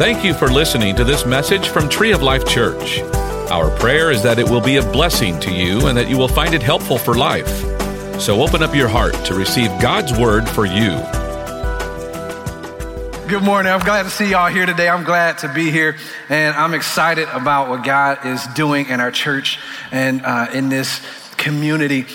Thank you for listening to this message from Tree of Life Church. Our prayer is that it will be a blessing to you and that you will find it helpful for life. So open up your heart to receive God's word for you. Good morning. I'm glad to see y'all here today. I'm glad to be here, and I'm excited about what God is doing in our church and uh, in this community.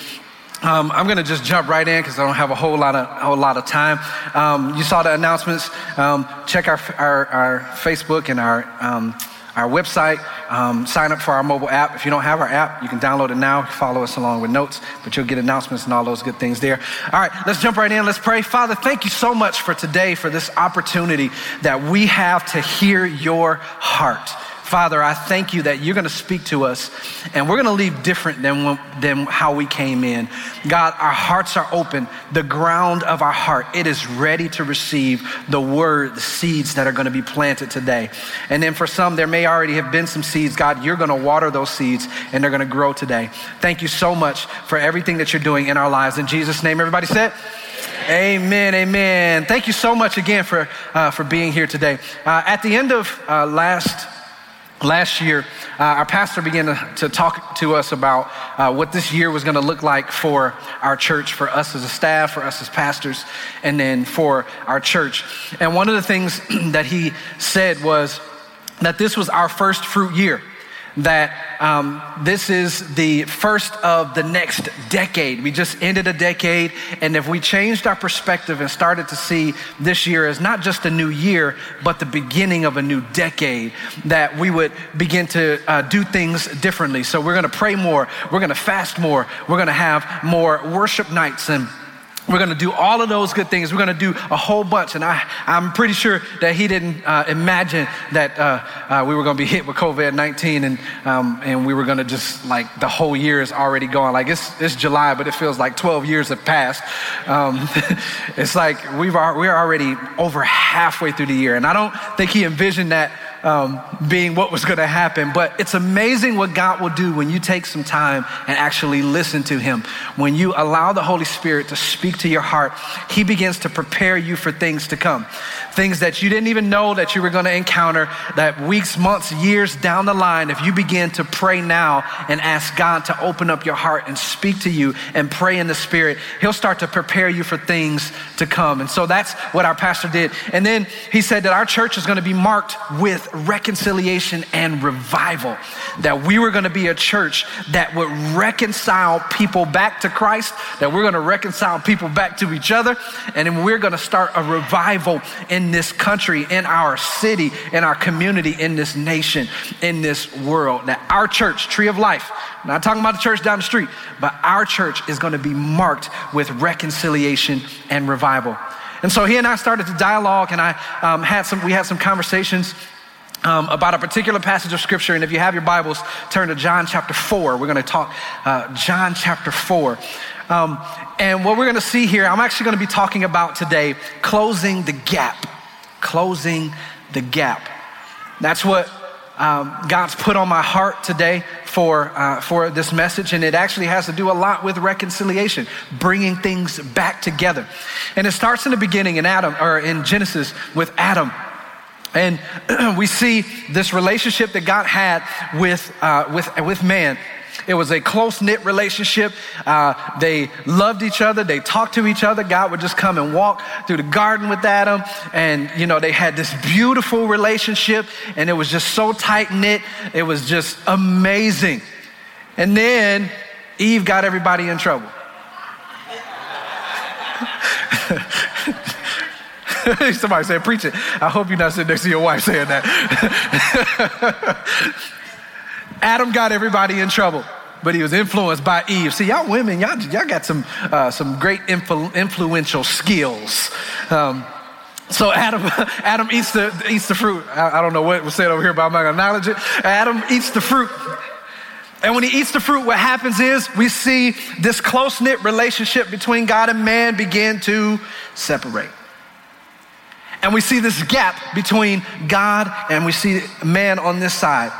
Um, I'm going to just jump right in because I don't have a whole lot of whole lot of time. Um, you saw the announcements. Um, check our, our, our Facebook and our um, our website. Um, sign up for our mobile app. If you don't have our app, you can download it now. Follow us along with notes, but you'll get announcements and all those good things there. All right, let's jump right in. Let's pray. Father, thank you so much for today, for this opportunity that we have to hear your heart. Father, I thank you that you're going to speak to us and we're going to leave different than, than how we came in. God, our hearts are open. The ground of our heart, it is ready to receive the word, the seeds that are going to be planted today. And then for some, there may already have been some seeds. God, you're going to water those seeds and they're going to grow today. Thank you so much for everything that you're doing in our lives. In Jesus' name, everybody said, Amen, amen. Thank you so much again for, uh, for being here today. Uh, at the end of uh, last Last year, uh, our pastor began to, to, talk to us about uh, what this year was going to look like for our church, for us as a staff, for us as pastors, and then for our church. And one of the things that he said was that this was our first fruit year that um, this is the first of the next decade. We just ended a decade, and if we changed our perspective and started to see this year as not just a new year, but the beginning of a new decade, that we would begin to uh, do things differently. So we're to pray more, we're to fast more, we're to have more worship nights and we're going to do all of those good things. We're going to do a whole bunch. And I, I'm pretty sure that he didn't uh, imagine that uh, uh, we were going to be hit with COVID 19 and, um, and we were going to just like the whole year is already gone. Like it's, it's July, but it feels like 12 years have passed. Um, it's like we've, we're already over halfway through the year. And I don't think he envisioned that um, being what was going to happen. But it's amazing what God will do when you take some time and actually listen to Him. When you allow the Holy Spirit to speak to your heart, He begins to prepare you for things to come. Things that you didn't even know that you were going to encounter, that weeks, months, years down the line, if you begin to pray now and ask God to open up your heart and speak to you and pray in the Spirit, He'll start to prepare you for things to come. And so that's what our pastor did. And then he said that our church is going to be marked with reconciliation and revival. That we were going to be a church that would reconcile people back to Christ, that we're going to reconcile people back to each other, and then we're going to start a revival in this country, in our city, in our community, in this nation, in this world. That our church, Tree of Life, not talking about the church down the street, but our church is going to be marked with reconciliation and revival. And so he and I started to dialogue, and I um, had some. We had some conversations um, about a particular passage of scripture. And if you have your Bibles, turn to John chapter 4. We're going to talk uh, John chapter 4. Um, and what we're going to see here, I'm actually going to be talking about today closing the gap. Closing the gap. That's what um, God's put on my heart today for, uh, for this message, and it actually has to do a lot with reconciliation, bringing things back together. And it starts in the beginning in Adam, or in Genesis with Adam. And we see this relationship that God had with, uh, with, with man. It was a close knit relationship. Uh, they loved each other. They talked to each other. God would just come and walk through the garden with Adam. And, you know, they had this beautiful relationship and it was just so tight knit. It was just amazing. And then Eve got everybody in trouble. Somebody said, preach it. I hope you're not sitting next to your wife saying that. Adam got everybody in trouble, but he was influenced by Eve. See, y'all women, y'all, y'all got some, uh, some great influ- influential skills. Um, so Adam, Adam eats the, eats the fruit. I, I don't know what was said over here, but I'm not gonna acknowledge it. Adam eats the fruit. And when he eats the fruit, what happens is we see this close knit relationship between God and man begin to separate. And we see this gap between God and we see man on this side.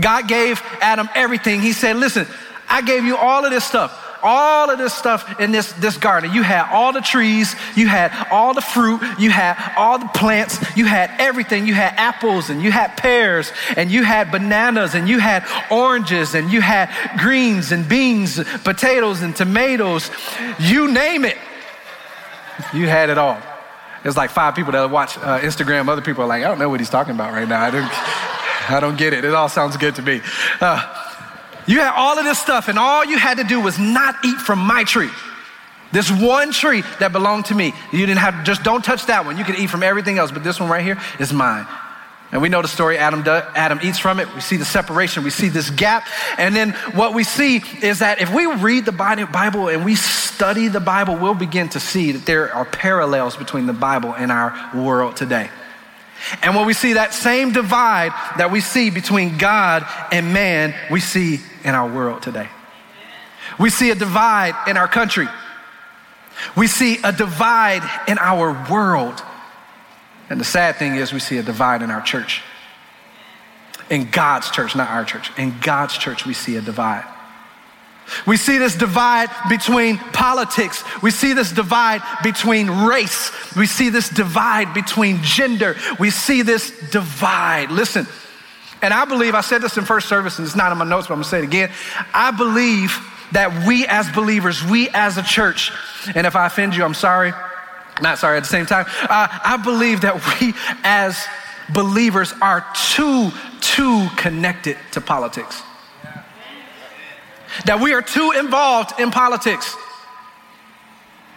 God gave Adam everything. He said, Listen, I gave you all of this stuff. all of this stuff in this, this garden. You had all the trees, you had all the fruit, you had all the plants, you had everything. You had apples and you had pears and you had bananas and you had oranges and you had greens and beans, potatoes and tomatoes. You name it. You had it all. There's like five people that watch uh, Instagram. Other people are like, I don't know what he's talking about right now. I don't, I don't get it. It all sounds good to me. Uh, you had all of this stuff, and all you had to do was not eat from my tree. This one tree that belonged to me. You didn't have, just don't touch that one. You could eat from everything else, but this one right here is mine. And we know the story Adam, Adam eats from it. We see the separation. We see this gap. And then what we see is that if we read the Bible and we study the Bible, we'll begin to see that there are parallels between the Bible and our world today. And when we see that same divide that we see between God and man, we see in our world today. We see a divide in our country. We see a divide in our world. And the sad thing is, we see a divide in our church. In God's church, not our church. In God's church, we see a divide. We see this divide between politics. We see this divide between race. We see this divide between gender. We see this divide. Listen, and I believe, I said this in first service, and it's not in my notes, but I'm gonna say it again. I believe that we as believers, we as a church, and if I offend you, I'm sorry, not sorry at the same time. Uh, I believe that we as believers are too, too connected to politics. That we are too involved in politics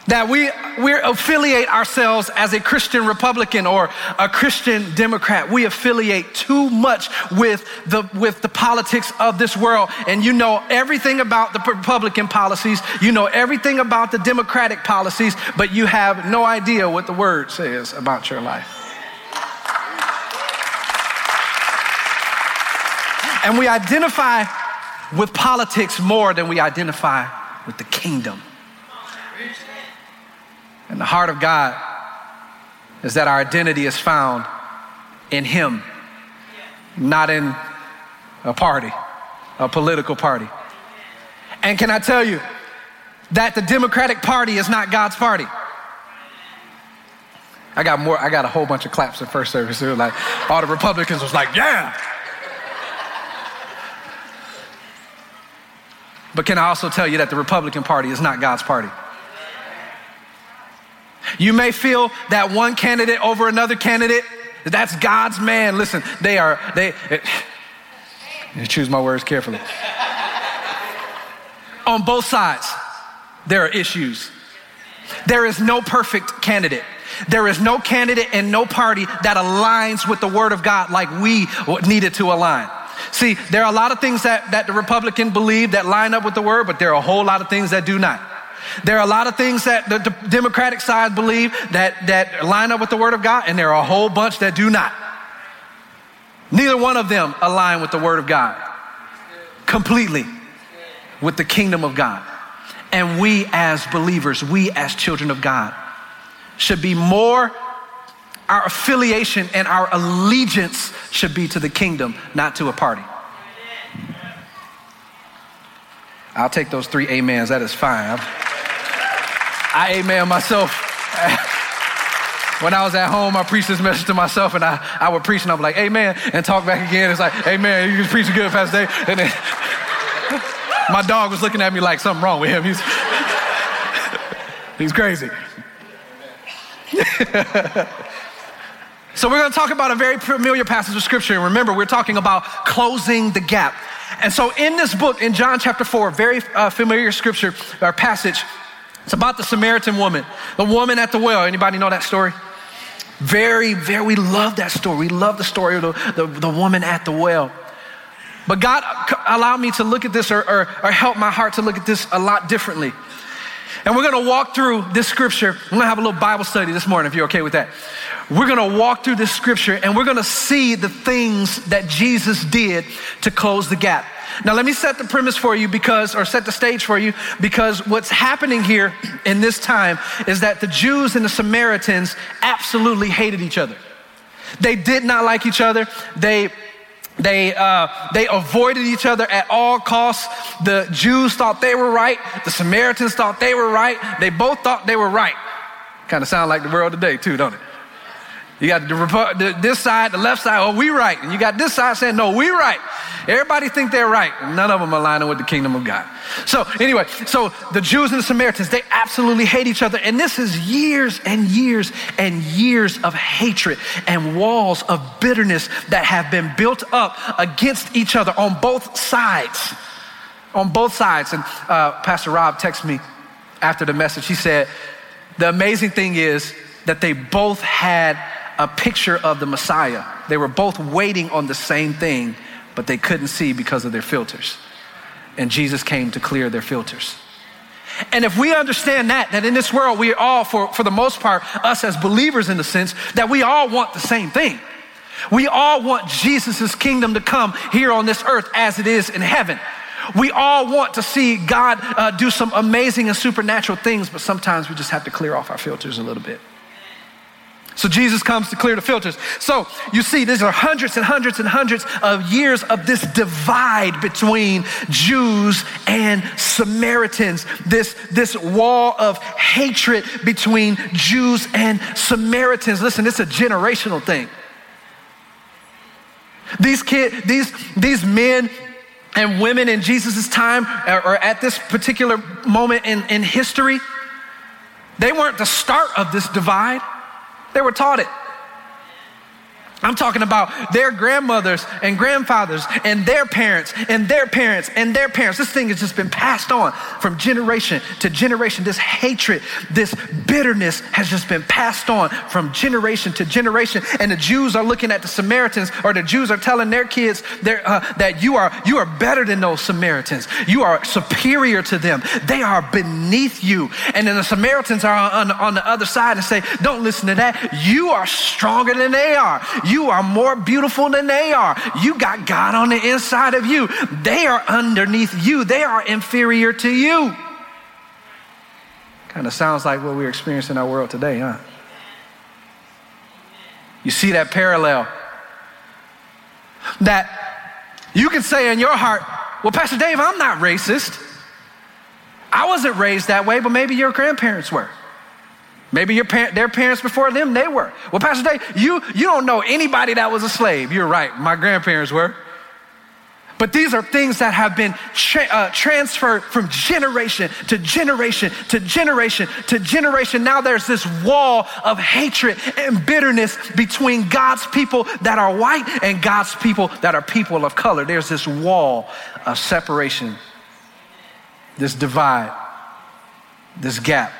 that we, we affiliate ourselves as a Christian Republican or a Christian Democrat. We affiliate too much with the, with the politics of this world. And you know everything about the Republican policies, you know everything about the Democratic policies, but you have no idea what the word says about your life. And we identify with politics more than we identify with the kingdom. And the heart of God is that our identity is found in Him, not in a party, a political party. And can I tell you that the Democratic Party is not God's party? I got more, I got a whole bunch of claps in first service. They were like, all the Republicans was like, yeah. But can I also tell you that the Republican Party is not God's party? You may feel that one candidate over another candidate, that's God's man. Listen, they are, they, it, choose my words carefully. On both sides, there are issues. There is no perfect candidate. There is no candidate and no party that aligns with the word of God like we needed to align. See, there are a lot of things that, that the Republican believe that line up with the word, but there are a whole lot of things that do not. There are a lot of things that the, Democratic side believe that, that line up with the Word of God, and there are a whole bunch that do not. Neither one of them align with the Word of God completely with the kingdom of God. And we as believers, we as children of God, should be more, our affiliation and our allegiance should be to the kingdom, not to a party. I'll take those three amens. That is fine. I amen myself. when I was at home, I preached this message to myself, and I, I would preach, and I'm like, amen, and talk back again. It's like, amen, you preaching good, Pastor Dave. And then my dog was looking at me like something wrong with him. He's, he's crazy. so we're going to talk about a very familiar passage of scripture. And remember, we're talking about closing the gap. And so in this book, in John chapter 4, very uh, familiar scripture or passage, it's about the Samaritan woman, the woman at the well. Anybody know that story? Very, very, we love that story. We love the story of the, the, the woman at the well. But God allowed me to look at this or, or, or help my heart to look at this a lot differently. And we're gonna walk through this scripture. We're gonna have a little Bible study this morning if you're okay with that. We're gonna walk through this scripture and we're gonna see the things that Jesus did to close the gap. Now, let me set the premise for you because, or set the stage for you, because what's happening here in this time is that the Jews and the Samaritans absolutely hated each other. They did not like each other. They They, uh, they avoided each other at all costs. The Jews thought they were right. The Samaritans thought they were right. They both thought they were right. Kind of sound like the world today, too, don't it? You got the, this side, the left side, oh, we right. And you got this side saying, no, we right. Everybody think they're right. None of them are lining with the kingdom of God. So anyway, so the Jews and the Samaritans, they absolutely hate each other. And this is years and years and years of hatred and walls of bitterness that have been built up against each other on both sides. On both sides. And uh, Pastor Rob texted me after the message. He said, the amazing thing is that they both had a picture of the Messiah. They were both waiting on the same thing, but they couldn't see because of their filters. And Jesus came to clear their filters. And if we understand that, that in this world, we all, for, for the most part, us as believers in the sense, that we all want the same thing. We all want Jesus' kingdom to come here on this earth as it is in heaven. We all want to see God uh, do some amazing and supernatural things, but sometimes we just have to clear off our filters a little bit. So Jesus comes to clear the filters. So you see, these are hundreds and hundreds and hundreds of years of this divide between Jews and Samaritans, this, this wall of hatred between Jews and Samaritans. Listen, it's a generational thing. These kid, these, these men and women in Jesus' time, or at this particular moment in, in history, they weren't the start of this divide. They were taught it. I'm talking about their grandmothers and grandfathers and their parents and their parents and their parents. This thing has just been passed on from generation to generation. This hatred, this bitterness has just been passed on from generation to generation. And the Jews are looking at the Samaritans, or the Jews are telling their kids uh, that you are, you are better than those Samaritans. You are superior to them. They are beneath you. And then the Samaritans are on, on the other side and say, Don't listen to that. You are stronger than they are. You are more beautiful than they are. You got God on the inside of you. They are underneath you, they are inferior to you. Kind of sounds like what we're experiencing in our world today, huh? You see that parallel? That you can say in your heart, well, Pastor Dave, I'm not racist. I wasn't raised that way, but maybe your grandparents were. Maybe your par- their parents before them, they were. Well, Pastor Dave, you, you don't know anybody that was a slave. You're right. My grandparents were. But these are things that have been tra- uh, transferred from generation to generation to generation to generation. Now there's this wall of hatred and bitterness between God's people that are white and God's people that are people of color. There's this wall of separation, this divide, this gap.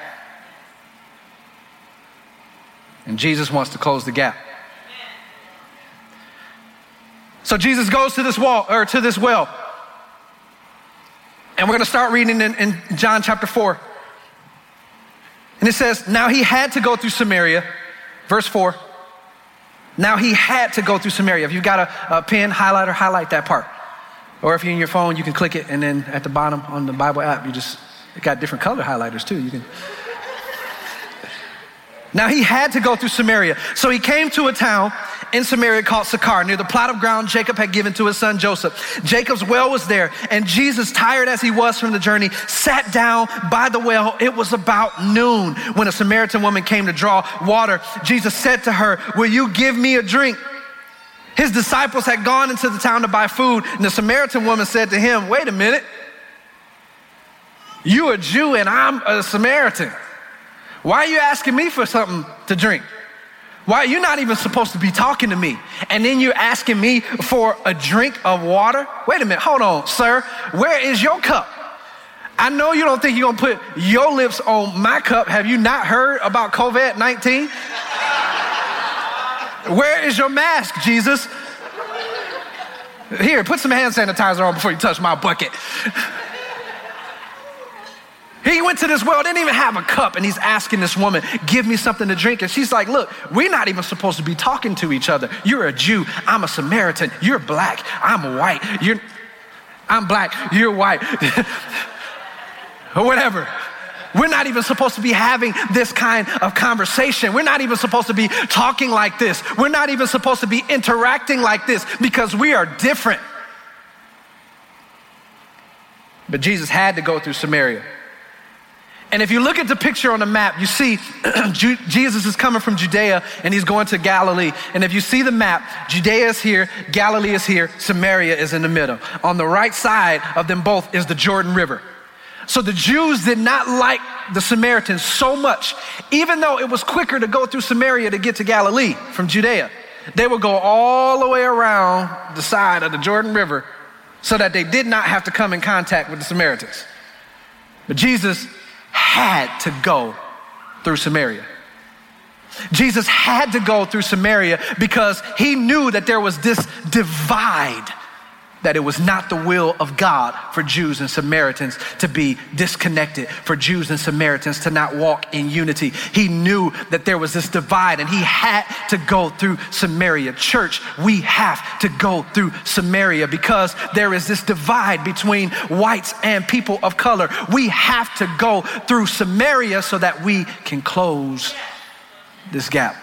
And Jesus wants to close the gap. So Jesus goes to this wall or to this well. And we're going to start reading in, in, John chapter 4. And it says, Now he had to go through Samaria. Verse 4. Now he had to go through Samaria. If you've got a, a pen, highlighter, highlight that part. Or if you're in your phone, you can click it, and then at the bottom on the Bible app, you just, it got different color highlighters too. You can now he had to go through Samaria. So he came to a town in Samaria called Sychar, near the plot of ground Jacob had given to his son Joseph. Jacob's well was there, and Jesus, tired as he was from the journey, sat down by the well. It was about noon when a Samaritan woman came to draw water. Jesus said to her, Will you give me a drink? His disciples had gone into the town to buy food, and the Samaritan woman said to him, Wait a minute. You're a Jew and I'm a Samaritan. Why are you asking me for something to drink? Why are you're not even supposed to be talking to me? And then you're asking me for a drink of water? Wait a minute, hold on, sir. Where is your cup? I know you don't think you're gonna put your lips on my cup. Have you not heard about COVID 19? Where is your mask, Jesus? Here, put some hand sanitizer on before you touch my bucket. He went to this well, didn't even have a cup, and he's asking this woman, Give me something to drink. And she's like, Look, we're not even supposed to be talking to each other. You're a Jew, I'm a Samaritan. You're black, I'm white. You're, I'm black, you're white. or whatever. We're not even supposed to be having this kind of conversation. We're not even supposed to be talking like this. We're not even supposed to be interacting like this because we are different. But Jesus had to go through Samaria. And if you look at the picture on the map, you see Jesus is coming from Judea and he's going to Galilee. And if you see the map, Judea is here, Galilee is here, Samaria is in the middle. On the right side of them both is the Jordan River. So the Jews did not like the Samaritans so much, even though it was quicker to go through Samaria to get to Galilee from Judea. They would go all the way around the side of the Jordan River so that they did not have to come in contact with the Samaritans. But Jesus had to go through Samaria. Jesus had to go through Samaria because he knew that there was this divide that it was not the will of God for Jews and Samaritans to be disconnected, for Jews and Samaritans to not walk in unity. He knew that there was this divide and he had to go through Samaria. Church, we have to go through Samaria because there is this divide between whites and people of color. We have to go through Samaria so that we can close this gap.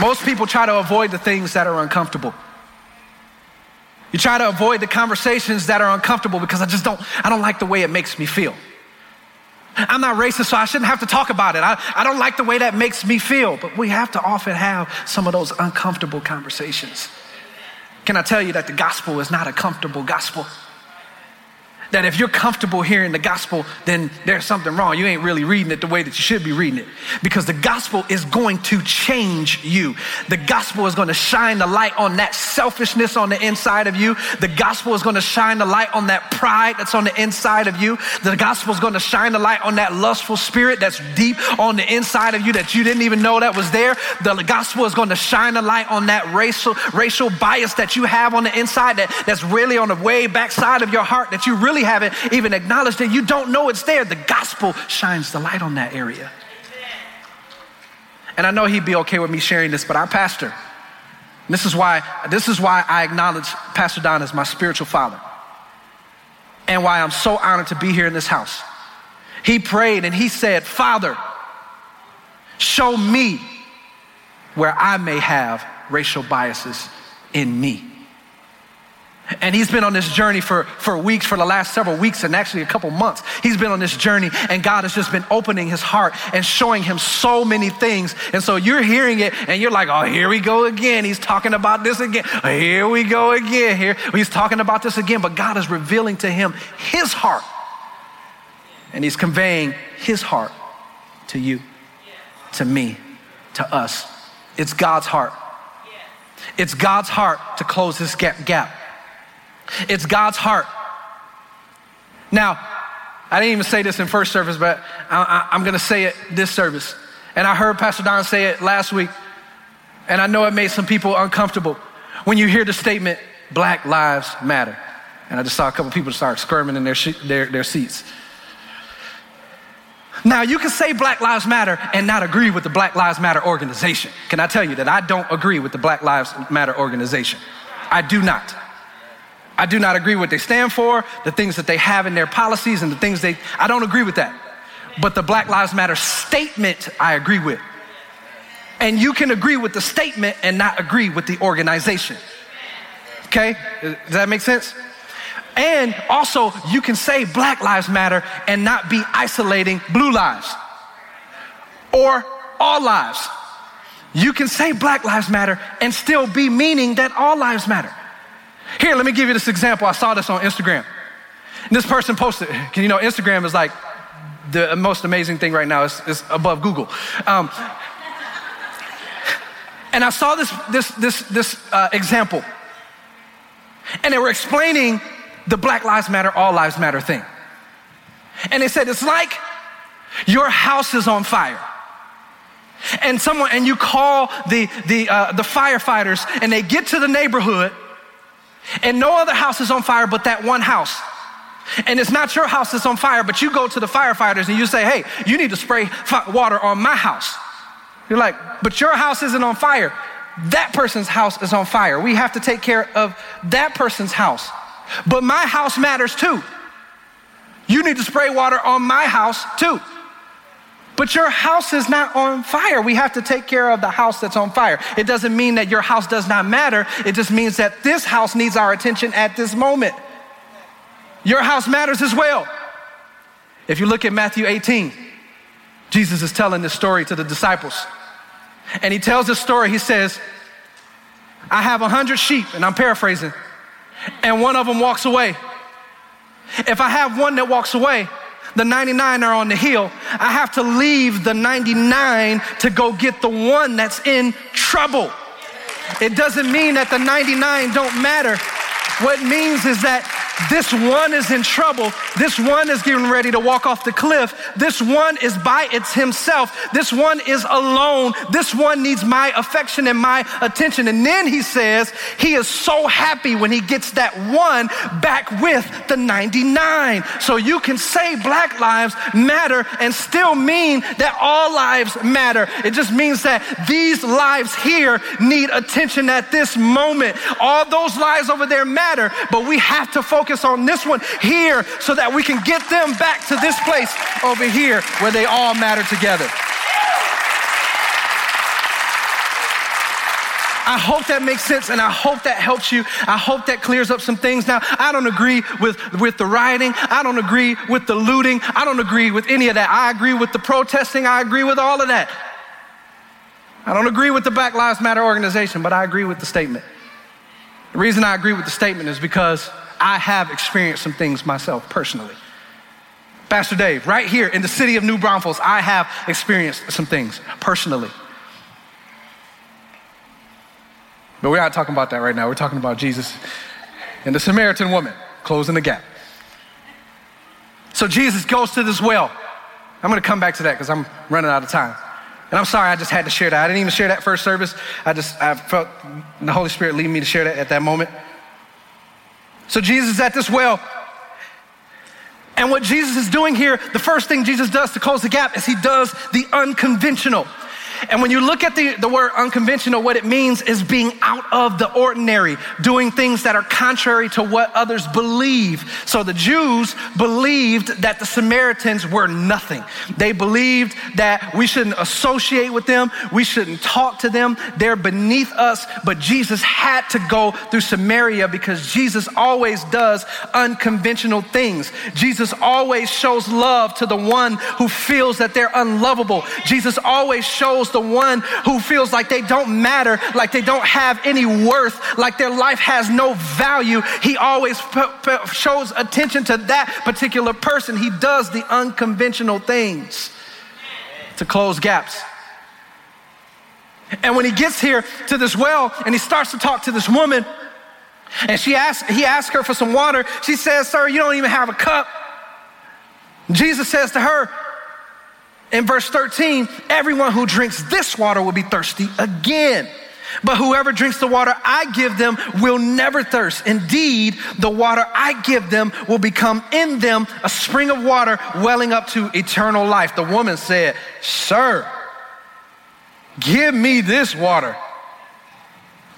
Most people try to avoid the things that are uncomfortable. You try to avoid the conversations that are uncomfortable because I just don't, I don't like the way it makes me feel. I'm not racist, so I shouldn't have to talk about it. I, I don't like the way that makes me feel. But we have to often have some of those uncomfortable conversations. Can I tell you that the gospel is not a comfortable gospel? That if you're comfortable hearing the gospel, then there's something wrong. You ain't really reading it the way that you should be reading it. Because the gospel is going to change you. The gospel is going to shine the light on that selfishness on the inside of you. The gospel is going to shine the light on that pride that's on the inside of you. The gospel is going to shine the light on that lustful spirit that's deep on the inside of you that you didn't even know that was there. The gospel is going to shine the light on that racial, racial bias that you have on the inside that, that's really on the way backside of your heart that you really really haven't even acknowledged it. You don't know it's there. The gospel shines the light on that area. And I know he'd be okay with me sharing this, but our pastor, this is why, this is why I acknowledge Pastor Don as my spiritual father. And why I'm so honored to be here in this house. He prayed and he said, Father, show me where I may have racial biases in me. And he's been on this journey for, for weeks, for the last several weeks, and actually a couple months. He's been on this journey, and God has just been opening his heart and showing him so many things. And so you're hearing it, and you're like, oh, here we go again. He's talking about this again. Oh, here we go again. Here he's talking about this again. But God is revealing to him his heart. And he's conveying his heart to you, to me, to us. It's God's heart. It's God's heart to close this gap. It's God's heart. Now, I didn't even say this in first service, but I, am going to say it this service. And I heard Pastor Don say it last week, and I know it made some people uncomfortable when you hear the statement, Black Lives Matter. And I just saw a couple people start squirming in their, their, their seats. Now, you can say Black Lives Matter and not agree with the Black Lives Matter organization. Can I tell you that I don't agree with the Black Lives Matter organization? I do not. I do not agree with what they stand for, the things that they have in their policies and the things they, I don't agree with that. But the Black Lives Matter statement, I agree with. And you can agree with the statement and not agree with the organization. Okay? Does that make sense? And also, you can say Black Lives Matter and not be isolating blue lives or all lives. You can say Black Lives Matter and still be meaning that all lives matter. Here, let me give you this example. I saw this on Instagram. And this person posted, you know, Instagram is like the most amazing thing right now. It's, it's above Google. Um, and I saw this, this, this, this uh, example. And they were explaining the Black Lives Matter, All Lives Matter thing. And they said, it's like your house is on fire. And someone, and you call the, the, uh, the firefighters, and they get to the neighborhood, and no other house is on fire but that one house. And it's not your house that's on fire, but you go to the firefighters and you say, hey, you need to spray water on my house. You're like, but your house isn't on fire. that person's house is on fire. We have to take care of that person's house. But my house matters too. You need to spray water on my house too. But your house is not on fire. We have to take care of the house that's on fire. It doesn't mean that your house does not matter. It just means that this house needs our attention at this moment. Your house matters as well. If you look at Matthew 18, Jesus is telling this story to the disciples. And he tells this story. He says, I have a hundred sheep, and I'm paraphrasing, and one of them walks away. If I have one that walks away, the 99 are on the hill. I have to leave the 99 to go get the one that's in trouble. It doesn't mean that the 99 don't matter. What it means is that this one is in trouble. This one is getting ready to walk off the cliff. This one is by its himself. This one is alone. This one needs my affection and my attention. And then he says he is so happy when he gets that one back with the 99. So you can say black lives matter and still mean that all lives matter. It just means that these lives here need attention at this moment. All those lives over there matter, but we have to focus focus on this one here so that we can get them back to this place over here where they all matter together. I hope that makes sense and I hope that helps you. I hope that clears up some things. Now, I don't agree with, with the rioting. I don't agree with the looting. I don't agree with any of that. I agree with the protesting. I agree with all of that. I don't agree with the Black Lives Matter organization, but I agree with the statement. The reason I agree with the statement is because I have experienced some things myself personally. Pastor Dave, right here in the city of New Braunfels, I have experienced some things personally. But we're not talking about that right now. We're talking about Jesus and the Samaritan woman closing the gap. So Jesus goes to this well. I'm going to come back to that because I'm running out of time. And I'm sorry, I just had to share that. I didn't even share that first service. I just I felt the Holy Spirit leading me to share that at that moment. So Jesus is at this well. And what Jesus is doing here, the first thing Jesus does to close the gap is he does the unconventional. And when you look at the, the word unconventional, what it means is being out of the ordinary, doing things that are contrary to what others believe. So the Jews believed that the Samaritans were nothing. They believed that we shouldn't associate with them, we shouldn't talk to them, they're beneath us. But Jesus had to go through Samaria because Jesus always does unconventional things. Jesus always shows love to the one who feels that they're unlovable. Jesus always shows the one who feels like they don't matter, like they don't have any worth, like their life has no value. He always p- p- shows attention to that particular person. He does the unconventional things to close gaps. And when he gets here to this well and he starts to talk to this woman, and she asks, he asks her for some water. She says, Sir, you don't even have a cup. Jesus says to her, in verse 13, everyone who drinks this water will be thirsty again. But whoever drinks the water I give them will never thirst. Indeed, the water I give them will become in them a spring of water welling up to eternal life. The woman said, Sir, give me this water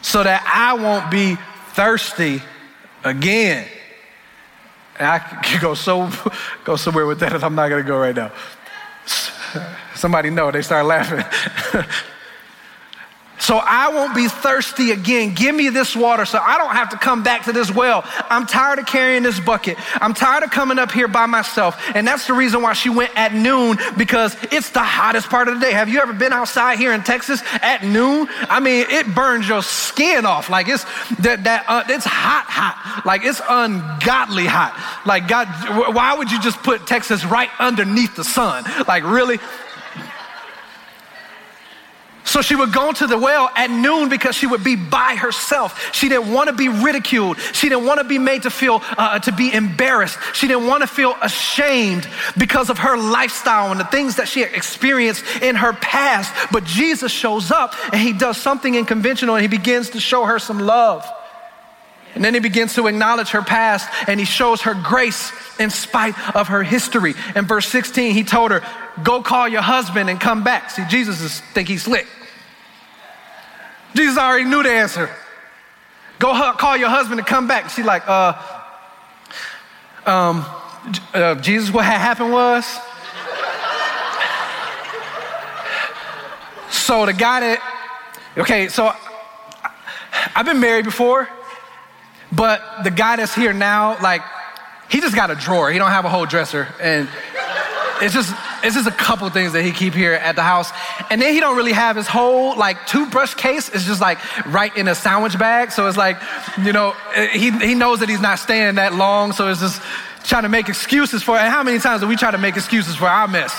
so that I won't be thirsty again. And I could go so go somewhere with that, I'm not gonna go right now. Somebody know, they start laughing. so I won't be thirsty again. Give me this water so I don't have to come back to this well. I'm tired of carrying this bucket. I'm tired of coming up here by myself. And that's the reason why she went at noon because it's the hottest part of the day. Have you ever been outside here in Texas at noon? I mean, it burns your skin off. Like it's that, that uh, it's hot, hot. Like it's ungodly hot. Like God, why would you just put Texas right underneath the sun? Like really? So she would go to the well at noon because she would be by herself. She didn't want to be ridiculed. She didn't want to be made to feel, uh, to be embarrassed. She didn't want to feel ashamed because of her lifestyle and the things that she had experienced in her past. But Jesus shows up and he does something unconventional and he begins to show her some love. And then he begins to acknowledge her past and he shows her grace in spite of her history. In verse 16, he told her, Go call your husband and come back. See, Jesus is, think he's slick. Jesus already knew the answer. Go hu- call your husband and come back. She's like, uh, um, uh, Jesus, what had happened was. so the guy that, okay, so I've been married before, but the guy that's here now, like, he just got a drawer. He don't have a whole dresser, and it's just it's just a couple things that he keep here at the house. And then he don't really have his whole like toothbrush case. It's just like right in a sandwich bag. So it's like, you know, he, he knows that he's not staying that long. So it's just trying to make excuses for it. And how many times do we try to make excuses for our mess?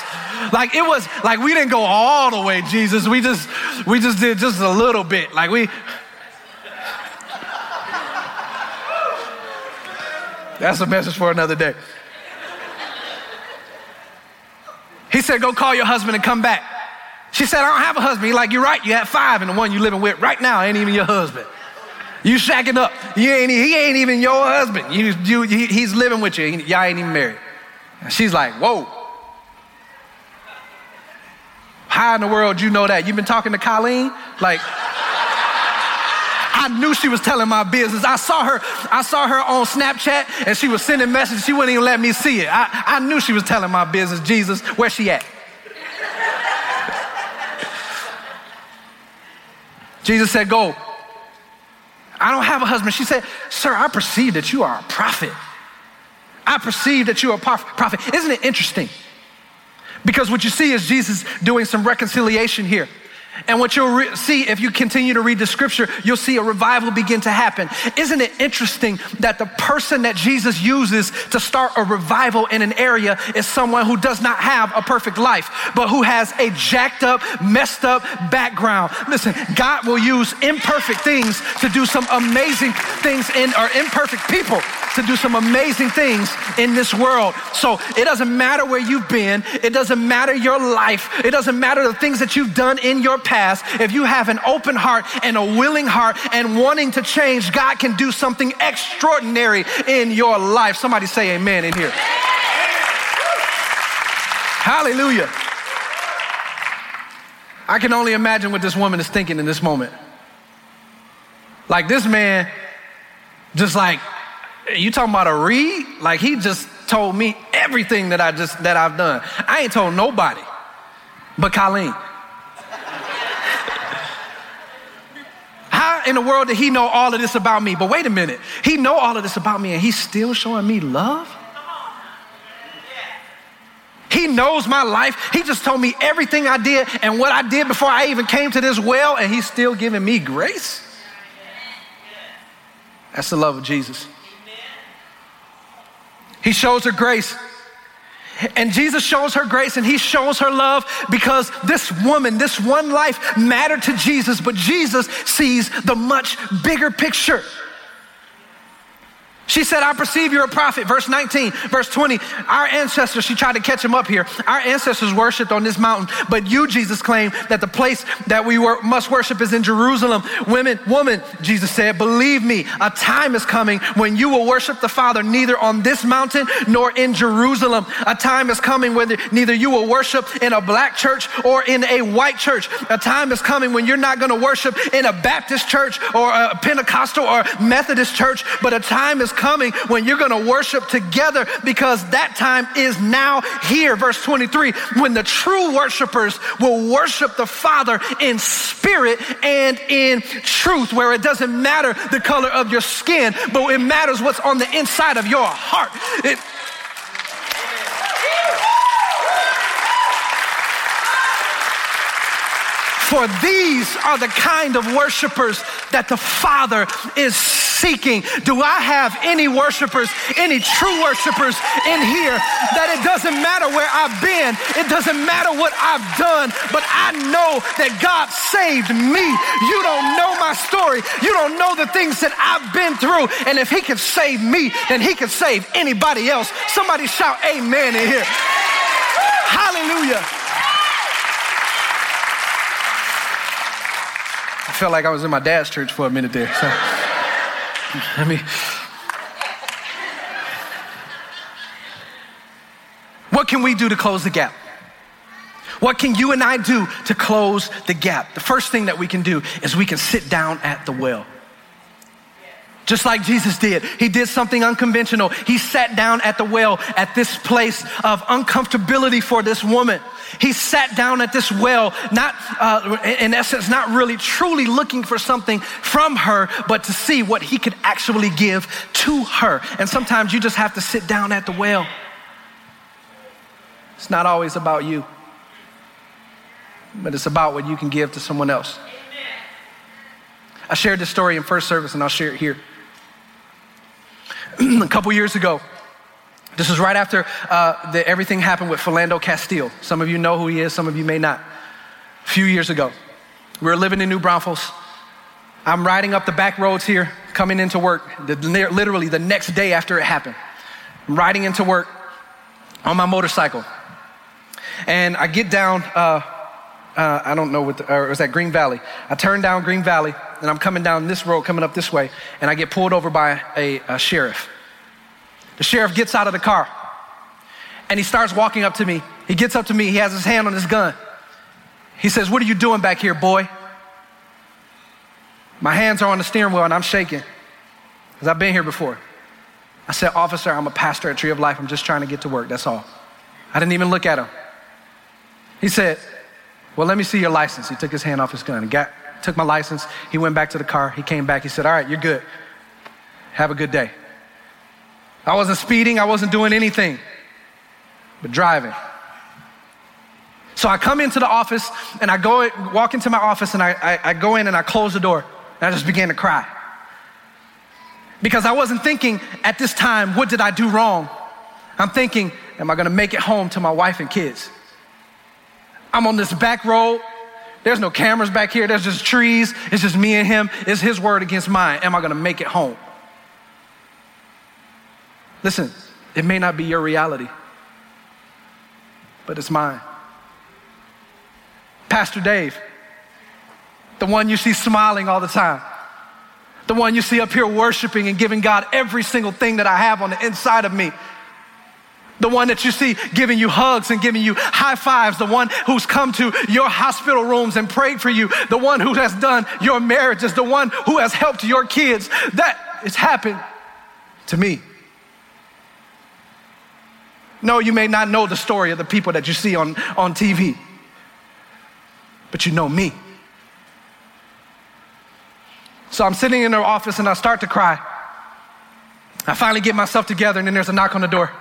Like it was like we didn't go all the way, Jesus. We just we just did just a little bit. Like we That's a message for another day. He said, Go call your husband and come back. She said, I don't have a husband. He's like, You're right, you have five, and the one you're living with right now ain't even your husband. You shacking up. You ain't, he ain't even your husband. You, you, he, he's living with you. Y'all ain't even married. And she's like, Whoa. How in the world you know that? You've been talking to Colleen? Like, I knew she was telling my business. I saw her, I saw her on Snapchat and she was sending messages. She wouldn't even let me see it. I, I knew she was telling my business. Jesus, where's she at? Jesus said, Go. I don't have a husband. She said, Sir, I perceive that you are a prophet. I perceive that you are a prophet. Isn't it interesting? Because what you see is Jesus doing some reconciliation here. And what you'll re- see if you continue to read the scripture, you'll see a revival begin to happen. Isn't it interesting that the person that Jesus uses to start a revival in an area is someone who does not have a perfect life, but who has a jacked up, messed up background? Listen, God will use imperfect things to do some amazing things in, or imperfect people to do some amazing things in this world. So it doesn't matter where you've been, it doesn't matter your life, it doesn't matter the things that you've done in your past, if you have an open heart and a willing heart and wanting to change, God can do something extraordinary in your life. Somebody say amen in here. Hallelujah. I can only imagine what this woman is thinking in this moment. Like this man, just like, you talking about a read? Like he just told me everything that I just that I've done. I ain't told nobody but Colleen. How in the world did he know all of this about me? But wait a minute, he know all of this about me and he's still showing me love? He knows my life. He just told me everything I did and what I did before I even came to this well, and he's still giving me grace. That's the love of Jesus. He shows her grace. And Jesus shows her grace and he shows her love because this woman, this one life mattered to Jesus, but Jesus sees the much bigger picture. She said, I perceive you're a prophet. Verse 19, verse 20. Our ancestors, she tried to catch him up here. Our ancestors worshiped on this mountain, but you, Jesus, claim that the place that we were, must worship is in Jerusalem. Women, woman, Jesus said, believe me, a time is coming when you will worship the Father neither on this mountain nor in Jerusalem. A time is coming when neither you will worship in a black church or in a white church. A time is coming when you're not going to worship in a Baptist church or a Pentecostal or Methodist church, but a time is coming when you're going to worship together because that time is now here. Verse 23 when the true worshipers will worship the Father in spirit and in truth, where it doesn't matter the color of your skin, but it matters what's on the inside of your heart. It, For these are the kind of worshipers that the Father is seeking. Do I have any worshipers, any true worshipers in here that it doesn't matter where I've been, it doesn't matter what I've done, but I know that God saved me. You don't know my story. You don't know the things that I've been through. And if He can save me, then He can save anybody else. Somebody shout amen in here. Hallelujah. Felt like I was in my dad's church for a minute there. So, I mean, what can we do to close the gap? What can you and I do to close the gap? The first thing that we can do is we can sit down at the well. Just like Jesus did. He did something unconventional. He sat down at the well at this place of uncomfortability for this woman. He sat down at this well, not, uh, in essence, not really truly looking for something from her, but to see what he could actually give to her. And sometimes you just have to sit down at the well. It's not always about you, but it's about what you can give to someone else. I shared this story in first service, and I'll share it here. a couple years ago, this was right after uh, the, everything happened with Philando Castile. Some of you know who he is, some of you may not. A few years ago, we were living in New Braunfels. I'm riding up the back roads here, coming into work, the, literally the next day after it happened. I'm riding into work on my motorcycle. And I get down, uh, uh, I don't know what, the, or it was at Green Valley. I turn down Green Valley, and I'm coming down this road, coming up this way, and I get pulled over by a, a sheriff. The sheriff gets out of the car and he starts walking up to me. He gets up to me, he has his hand on his gun. He says, What are you doing back here, boy? My hands are on the steering wheel and I'm shaking because I've been here before. I said, Officer, I'm a pastor at Tree of Life. I'm just trying to get to work. That's all. I didn't even look at him. He said, Well, let me see your license. He took his hand off his gun and got, took my license. He went back to the car. He came back. He said, All right, you're good. Have a good day. I wasn't speeding, I wasn't doing anything but driving. So I come into the office and I go walk into my office and I, I, I, go in and I close the door and I just began to cry. Because I wasn't thinking at this time, what did I do wrong? I'm thinking, am I gonna make it home to my wife and kids? I'm on this back road. There's no cameras back here. There's just trees. It's just me and him. It's his word against mine. Am I gonna make it home? Listen, it may not be your reality, but it's mine. Pastor Dave, the one you see smiling all the time, the one you see up here worshiping and giving God every single thing that I have on the inside of me. The one that you see giving you hugs and giving you high fives, the one who's come to your hospital rooms and prayed for you, the one who has done your marriages, the one who has helped your kids. That has happened to me. No, you may not know the story of the people that you see on, on TV, but you know me. So I'm sitting in her office and I start to cry. I finally get myself together, and then there's a knock on the door.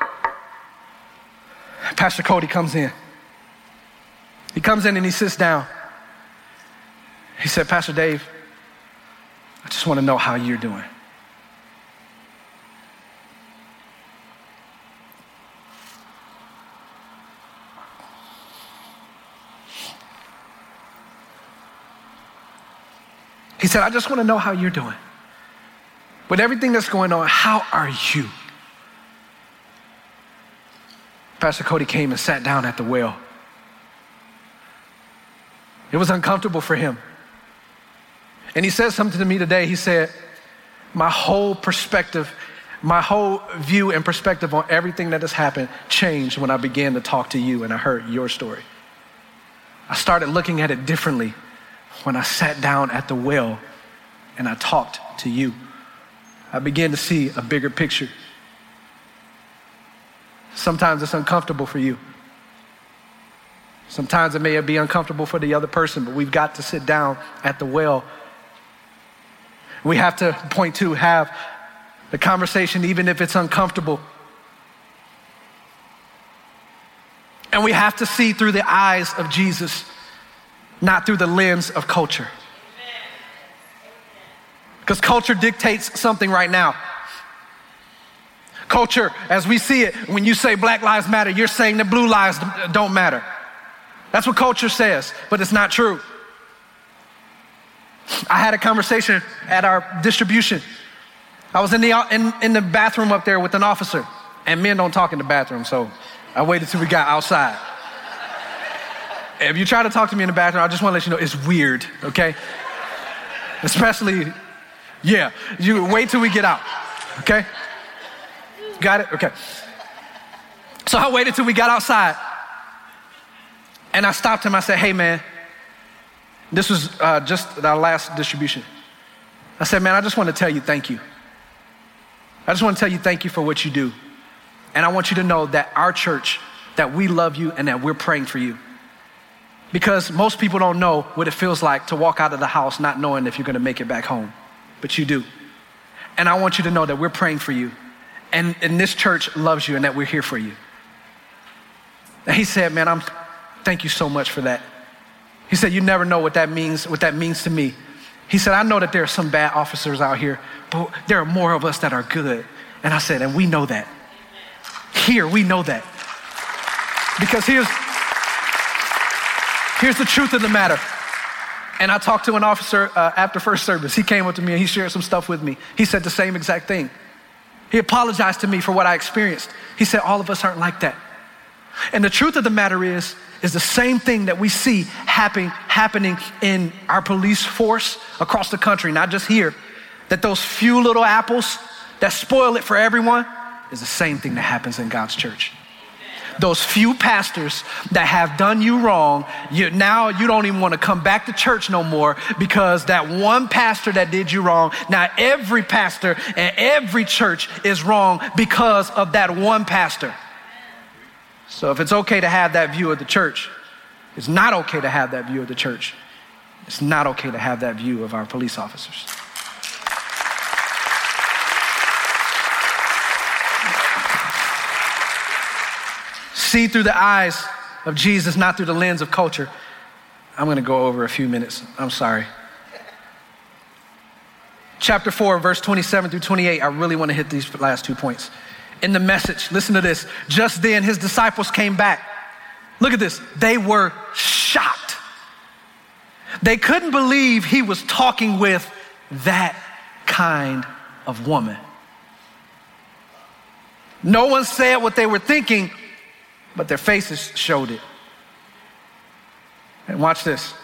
Pastor Cody comes in. He comes in and he sits down. He said, Pastor Dave, I just want to know how you're doing. He said, I just want to know how you're doing. With everything that's going on, how are you? Pastor Cody came and sat down at the well. It was uncomfortable for him. And he said something to me today. He said, My whole perspective, my whole view and perspective on everything that has happened changed when I began to talk to you and I heard your story. I started looking at it differently when I sat down at the well and I talked to you. I began to see a bigger picture. Sometimes it's uncomfortable for you. Sometimes it may be uncomfortable for the other person, but we've got to sit down at the well. We have to, point to, have the conversation, even if it's uncomfortable. And we have to see through the eyes of Jesus not through the lens of culture. Because culture dictates something right now. Culture, as we see it, when you say Black Lives Matter, you're saying that blue lives don't matter. That's what culture says, but it's not true. I had a conversation at our distribution. I was in the, in, in the bathroom up there with an officer, and men don't talk in the bathroom, so I waited till we got outside. If you try to talk to me in the bathroom, I just want to let you know it's weird, okay? Especially, yeah, you wait till we get out, okay? Got it? Okay. So I waited till we got outside. And I stopped him. I said, Hey, man, this was uh, just our last distribution. I said, Man, I just want to tell you thank you. I just want to tell you thank you for what you do. And I want you to know that our church, that we love you and that we're praying for you. Because most people don't know what it feels like to walk out of the house not knowing if you're going to make it back home, but you do. And I want you to know that we're praying for you. And, and this church loves you and that we're here for you. And he said, Man, I'm thank you so much for that. He said, You never know what that means, what that means to me. He said, I know that there are some bad officers out here, but there are more of us that are good. And I said, and we know that. Here, we know that. Because here's, here's the truth of the matter. And I talked to an officer uh, after first service. He came up to me and he shared some stuff with me. He said the same exact thing. He apologized to me for what I experienced. He said, All of us aren't like that. And the truth of the matter is, is the same thing that we see happen, happening in our police force across the country, not just here. That those few little apples that spoil it for everyone is the same thing that happens in God's church. Those few pastors that have done you wrong, you, now you don't even want to come back to church no more because that one pastor that did you wrong, now every pastor and every church is wrong because of that one pastor. So if it's okay to have that view of the church, it's not okay to have that view of the church. It's not okay to have that view of our police officers. See through the eyes of Jesus, not through the lens of culture. I'm going to go over a few minutes. I'm sorry. Chapter 4, verse 27 through 28. I really want to hit these last two points in the message. Listen to this. Just then, his disciples came back. Look at this. They were shocked. They couldn't believe he was talking with that kind of woman. No one said what they were thinking, but their faces showed it. And watch this.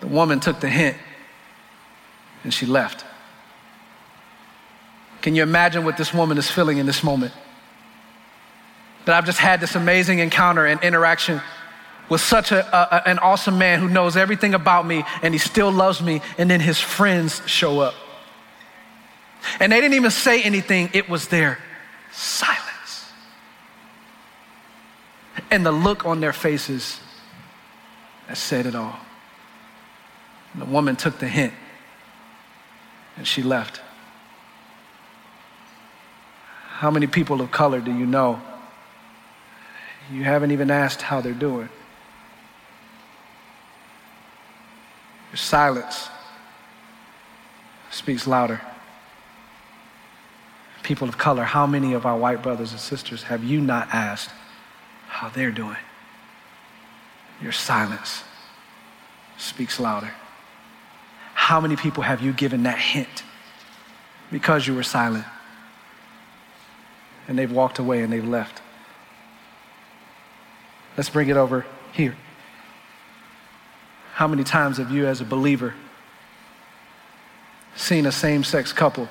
The woman took the hint and she left. Can you imagine what this woman is feeling in this moment? That I've just had this amazing encounter and interaction with such a, a, an awesome man who knows everything about me and he still loves me, and then his friends show up. And they didn't even say anything, it was their silence. And the look on their faces that said it all. And the woman took the hint and she left. How many people of color do you know? You haven't even asked how they're doing. Your silence speaks louder. People of color, how many of our white brothers and sisters have you not asked how they're doing? Your silence speaks louder. How many people have you given that hint because you were silent? and they've walked away and they've left. Let's bring it over here. How many times have you, as a believer, seen a same sex couple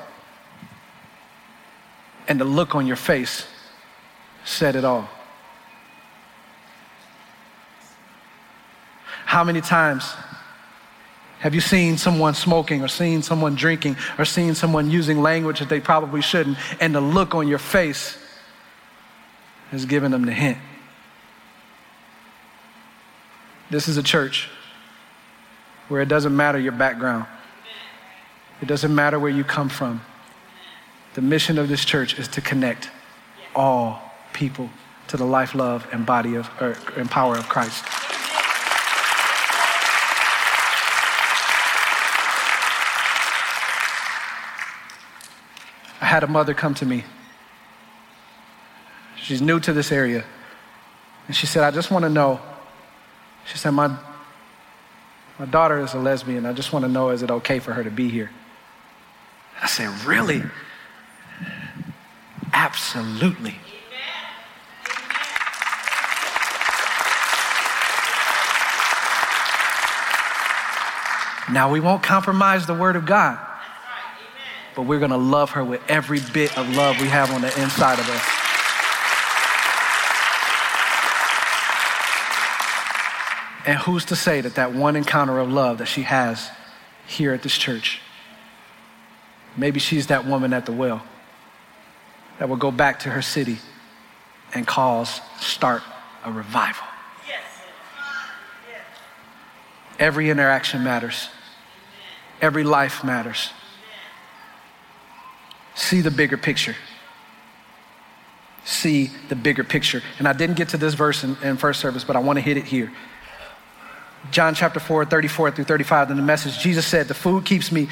and the look on your face said it all? How many times have you seen someone smoking or seen someone drinking or seen someone using language that they probably shouldn't and the look on your face has given them the hint? This is a church where it doesn't matter your background. It doesn't matter where you come from. The mission of this church is to connect all people to the life, love, and body of, or, and power of Christ. Had a mother come to me. She's new to this area. And she said, I just want to know. She said, my, my daughter is a lesbian. I just want to know, is it okay for her to be here? I said, Really? Absolutely. Now, we won't compromise the Word of God but we're going to love her with every bit of love we have on the inside of us. And who's to say that that one encounter of love that she has here at this church, maybe she's that woman at the well that will go back to her city and cause, start a revival. Yes. Every interaction matters. Every life matters. See the bigger picture. See the bigger picture. And I didn't get to this verse in, in first service, but I want to hit it here. John chapter 4, 34 through 35, in the message, Jesus said, The food keeps me,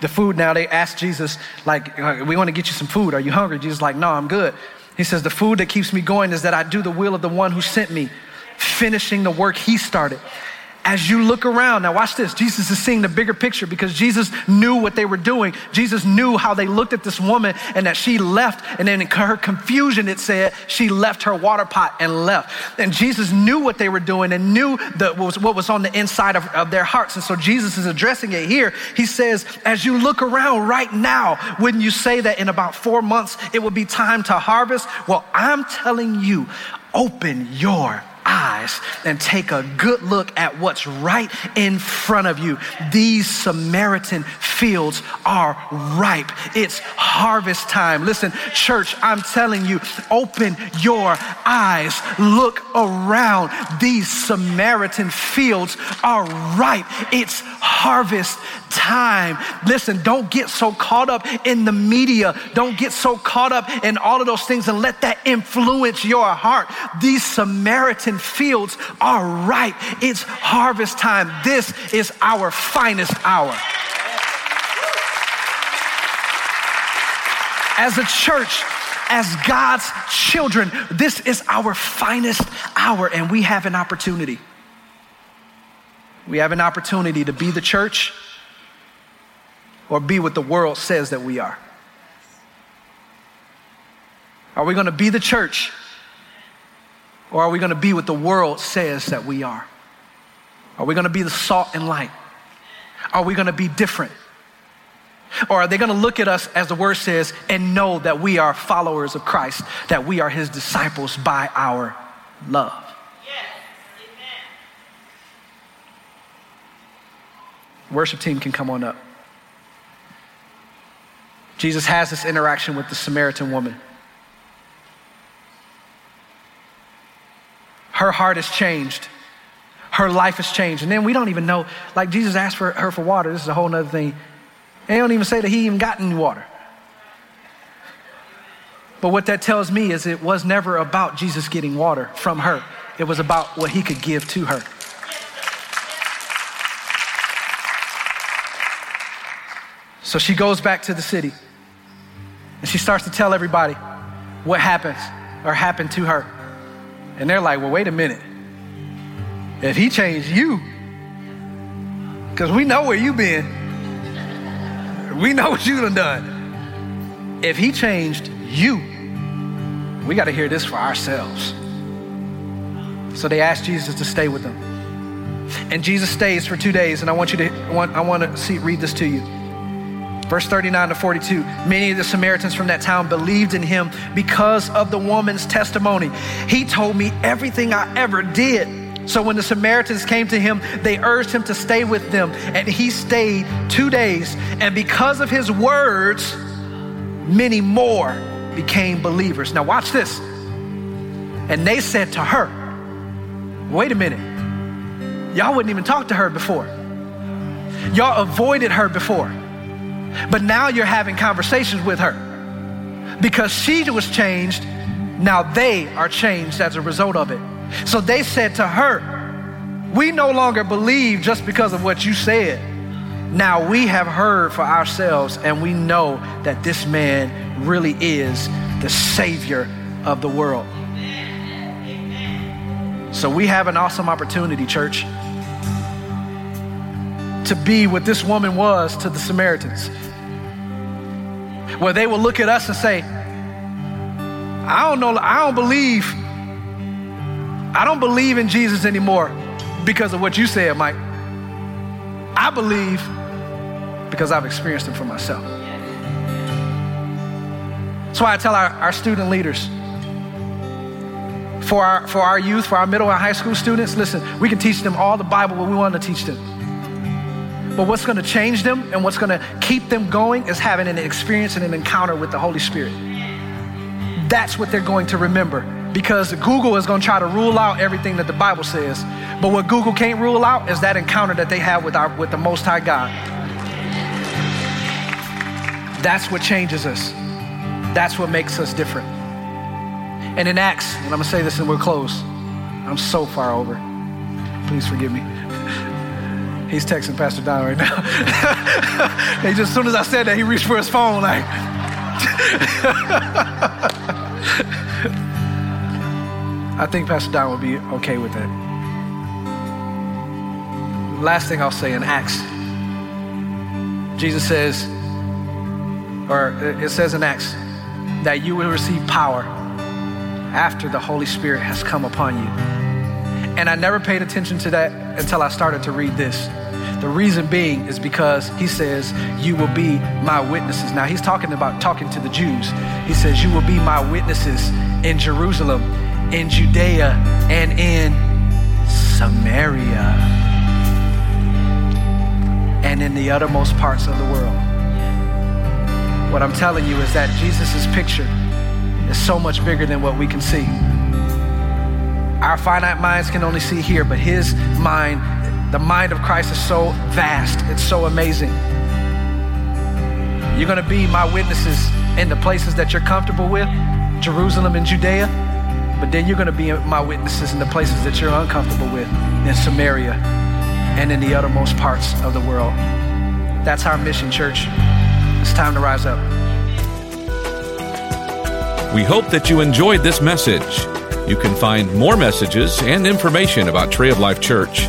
the food now, they asked Jesus, like, we want to get you some food. Are you hungry? Jesus like, no, I'm good. He says, the food that keeps me going is that I do the will of the one who sent me, finishing the work he started as you look around, now watch this. Jesus is seeing the bigger picture because Jesus knew what they were doing. Jesus knew how they looked at this woman and that she left. And then in her confusion, it said she left her water pot and left. And Jesus knew what they were doing and knew that was what was on the inside of, of their hearts. And so Jesus is addressing it here. He says, as you look around right now, wouldn't you say that in about four months it will be time to harvest? Well, I'm telling you, open your eyes and take a good look at what's right in front of you. These Samaritan fields are ripe. It's harvest time. Listen, church, I'm telling you, open your eyes. Look around. These Samaritan fields are ripe. It's harvest time. Listen, don't get so caught up in the media. Don't get so caught up in all of those things and let that influence your heart. These Samaritan fields are ripe. It's harvest time. This is our finest hour. As a church, as God's children, this is our finest hour, and we have an opportunity. We have an opportunity to be the church or be what the world says that we are. Are we going to be the church or are we going to be what the world says that we are? Are we going to be the salt and light? Are we going to be different? Or are they going to look at us, as the word says, and know that we are followers of Christ, that we are his disciples by our love? Worship team can come on up. Jesus has this interaction with the Samaritan woman. Her heart has changed. Her life has changed. And then we don't even know, like Jesus asked for her for water. This is a whole other thing. They don't even say that he even got any water. But what that tells me is it was never about Jesus getting water from her. It was about what he could give to her. So she goes back to the city and she starts to tell everybody what happens or happened to her. And they're like, well, wait a minute. If he changed you, because we know where you've been, we know what you done done. If he changed you, we got to hear this for ourselves. So they asked Jesus to stay with them. And Jesus stays for two days, and I want you to I want, I want to see read this to you. Verse 39 to 42 Many of the Samaritans from that town believed in him because of the woman's testimony. He told me everything I ever did. So when the Samaritans came to him, they urged him to stay with them, and he stayed two days. And because of his words, many more became believers. Now, watch this. And they said to her, Wait a minute. Y'all wouldn't even talk to her before. Y'all avoided her before. But now you're having conversations with her. Because she was changed, now they are changed as a result of it. So they said to her, We no longer believe just because of what you said. Now we have heard for ourselves, and we know that this man really is the Savior of the world. So we have an awesome opportunity, church, to be what this woman was to the Samaritans where they will look at us and say, I don't know, I don't believe, I don't believe in Jesus anymore because of what you said, Mike. I believe because I've experienced him for myself. That's why I tell our, our student leaders For our, for our youth, for our middle and high school students, listen, we can teach them all the Bible what we want to teach them. But what's going to change them and what's going to keep them going is having an experience and an encounter with the Holy Spirit. That's what they're going to remember because Google is going to try to rule out everything that the Bible says. But what Google can't rule out is that encounter that they have with, our, with the Most High God. That's what changes us. That's what makes us different. And in Acts, and I'm going to say this and we're close. I'm so far over. Please forgive me. He's texting Pastor Don right now. he just, as soon as I said that, he reached for his phone like. I think Pastor Don would be okay with that. Last thing I'll say in Acts, Jesus says, or it says in Acts, that you will receive power after the Holy Spirit has come upon you. And I never paid attention to that until I started to read this. The reason being is because he says, You will be my witnesses. Now, he's talking about talking to the Jews. He says, You will be my witnesses in Jerusalem, in Judea, and in Samaria, and in the uttermost parts of the world. What I'm telling you is that Jesus' picture is so much bigger than what we can see. Our finite minds can only see here, but his mind, the mind of Christ is so vast, it's so amazing. You're going to be my witnesses in the places that you're comfortable with, Jerusalem and Judea, but then you're going to be my witnesses in the places that you're uncomfortable with, in Samaria and in the uttermost parts of the world. That's our mission, church. It's time to rise up. We hope that you enjoyed this message. You can find more messages and information about Tree of Life Church